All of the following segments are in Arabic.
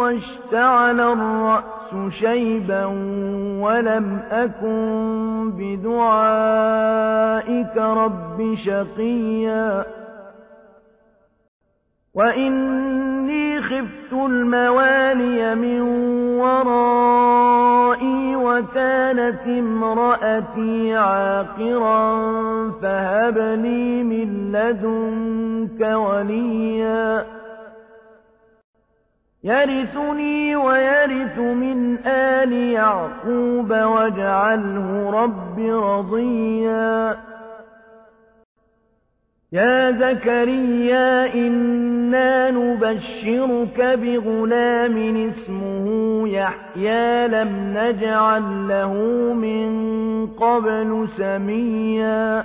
واشتعل الرأس شيبا ولم أكن بدعائك رب شقيا. وإني خفت الموالي من ورائي وكانت امرأتي عاقرا فهب لي من لدنك وليا. يرثني ويرث من آل يعقوب واجعله رب رضيا. يا زكريا إنا نبشرك بغلام اسمه يحيى لم نجعل له من قبل سميا.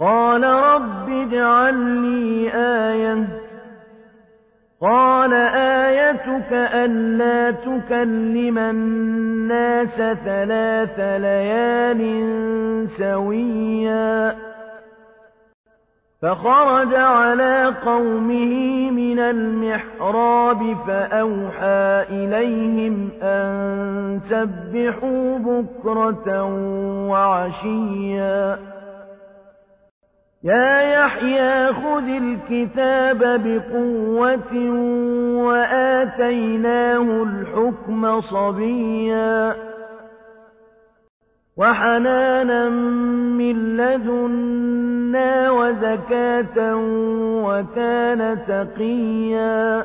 قال رب اجعل لي آية. قال آيتك ألا تكلم الناس ثلاث ليال سويا. فخرج على قومه من المحراب فأوحى إليهم أن سبحوا بكرة وعشيا. يا يحيى خذ الكتاب بقوة وآتيناه الحكم صبيا وحنانا من لدنا وزكاة وكان تقيا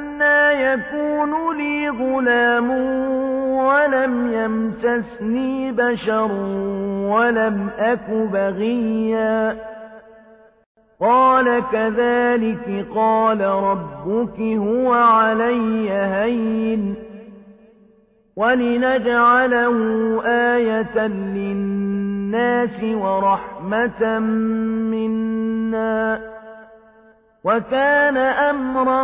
أنا يكون لي غلام ولم يمسسني بشر ولم أك بغيا قال كذلك قال ربك هو علي هين ولنجعله آية للناس ورحمة منا وكان أمرا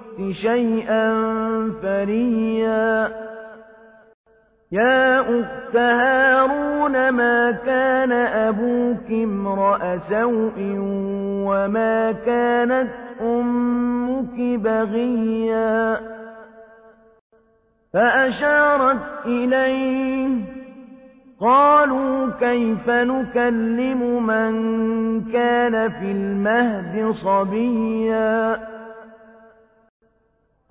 شيئا فريا. يا أخت هارون ما كان أبوك امرأ سوء وما كانت أمك بغيا؟ فأشارت إليه قالوا كيف نكلم من كان في المهد صبيا؟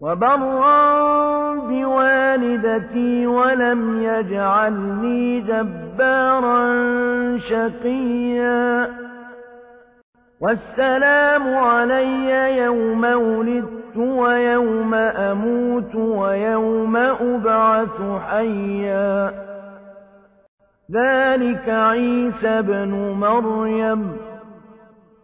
وبرا بوالدتي ولم يجعلني جبارا شقيا. والسلام علي يوم ولدت ويوم أموت ويوم أبعث حيا. ذلك عيسى بن مريم.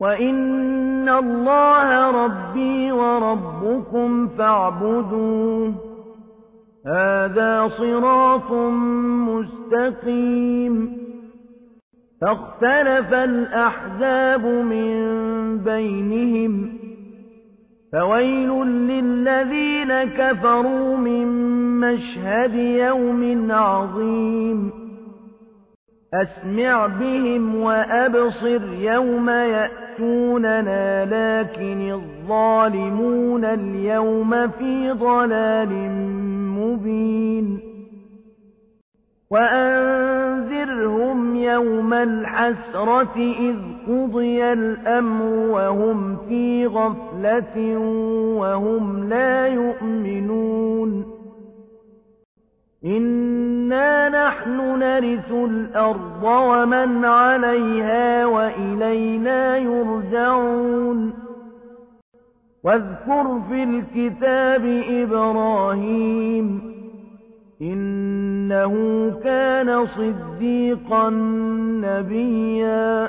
وإن الله ربي وربكم فاعبدوه. هذا صراط مستقيم. فاختلف الأحزاب من بينهم. فويل للذين كفروا من مشهد يوم عظيم. أسمع بهم وأبصر يوم يأتوننا لكن الظالمون اليوم في ضلال مبين. وأنذرهم يوم الحسرة إذ قضي الأمر وهم في غفلة وهم لا يؤمنون. إنا نحن نرث الأرض ومن عليها وإلينا يرجعون واذكر في الكتاب إبراهيم إنه كان صديقا نبيا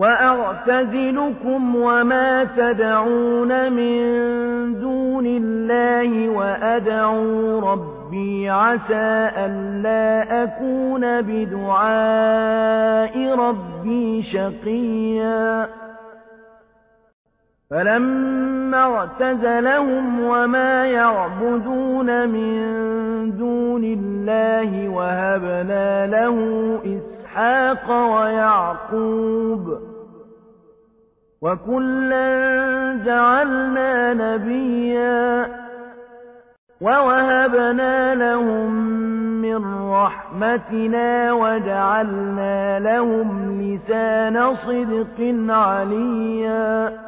وأعتزلكم وما تدعون من دون الله وأدعو ربي عسى ألا أكون بدعاء ربي شقيا فلما اعتزلهم وما يعبدون من دون الله وهبنا له إسحاق ويعقوب وكلا جعلنا نبيا ووهبنا لهم من رحمتنا وجعلنا لهم لسان صدق عليا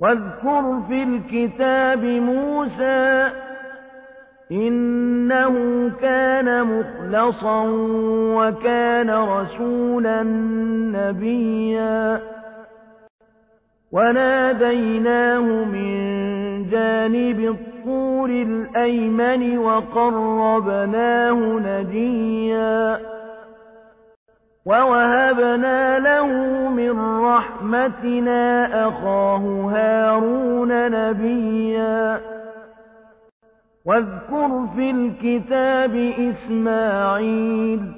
واذكر في الكتاب موسى إنه كان مخلصا وكان رسولا نبيا وناديناه من جانب الطور الأيمن وقربناه نجيا ووهبنا له من رحمتنا أخاه هارون نبيا واذكر في الكتاب إسماعيل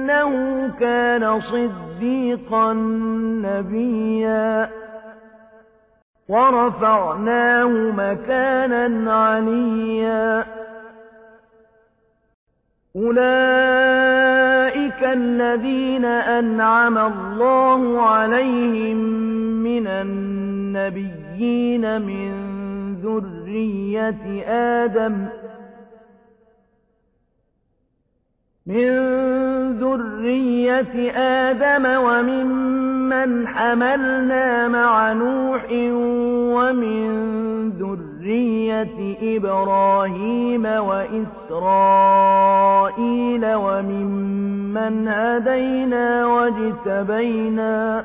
إنه كان صديقا نبيا. ورفعناه مكانا عليا. أولئك الذين أنعم الله عليهم من النبيين من ذرية آدم من ذرية آدم وممن حملنا مع نوح ومن ذرية إبراهيم وإسرائيل وممن هدينا واجتبينا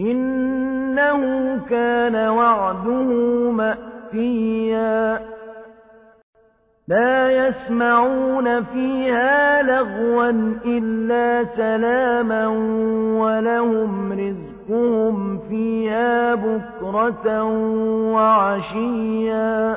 إنه كان وعده مأتيا. لا يسمعون فيها لغوا إلا سلاما ولهم رزقهم فيها بكرة وعشيا.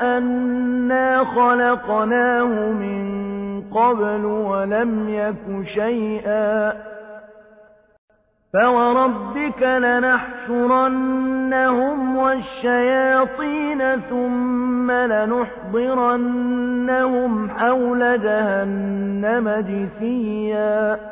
أنا خلقناه من قبل ولم يك شيئا. فوربك لنحشرنهم والشياطين ثم لنحضرنهم حول جهنم جثيا.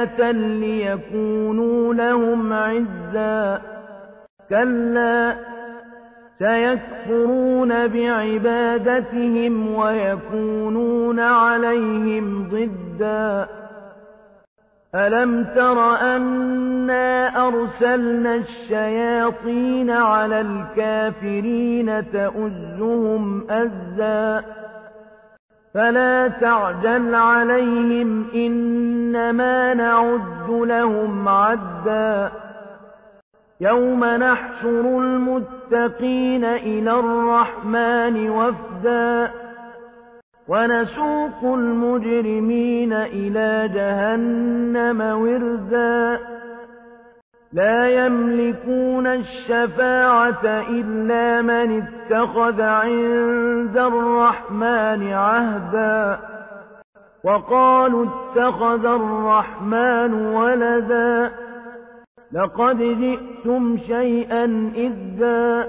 آلهة ليكونوا لهم عزا كلا سيكفرون بعبادتهم ويكونون عليهم ضدا ألم تر أنا أرسلنا الشياطين على الكافرين تؤزهم أزا فلا تعجل عليهم إنما نعد لهم عدا. يوم نحشر المتقين إلى الرحمن وفدا. ونسوق المجرمين إلى جهنم وردا. لا يملكون الشفاعة إلا من اتخذ عند الرحمن عهدا وقالوا اتخذ الرحمن ولدا لقد جئتم شيئا إذا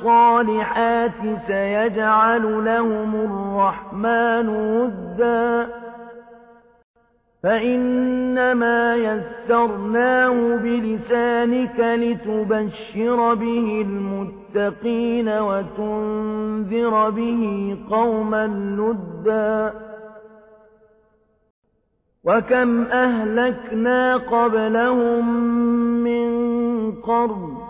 الصالحات سيجعل لهم الرحمن ودا. فإنما يسرناه بلسانك لتبشر به المتقين وتنذر به قوما لُدًّا. وكم أهلكنا قبلهم من قرن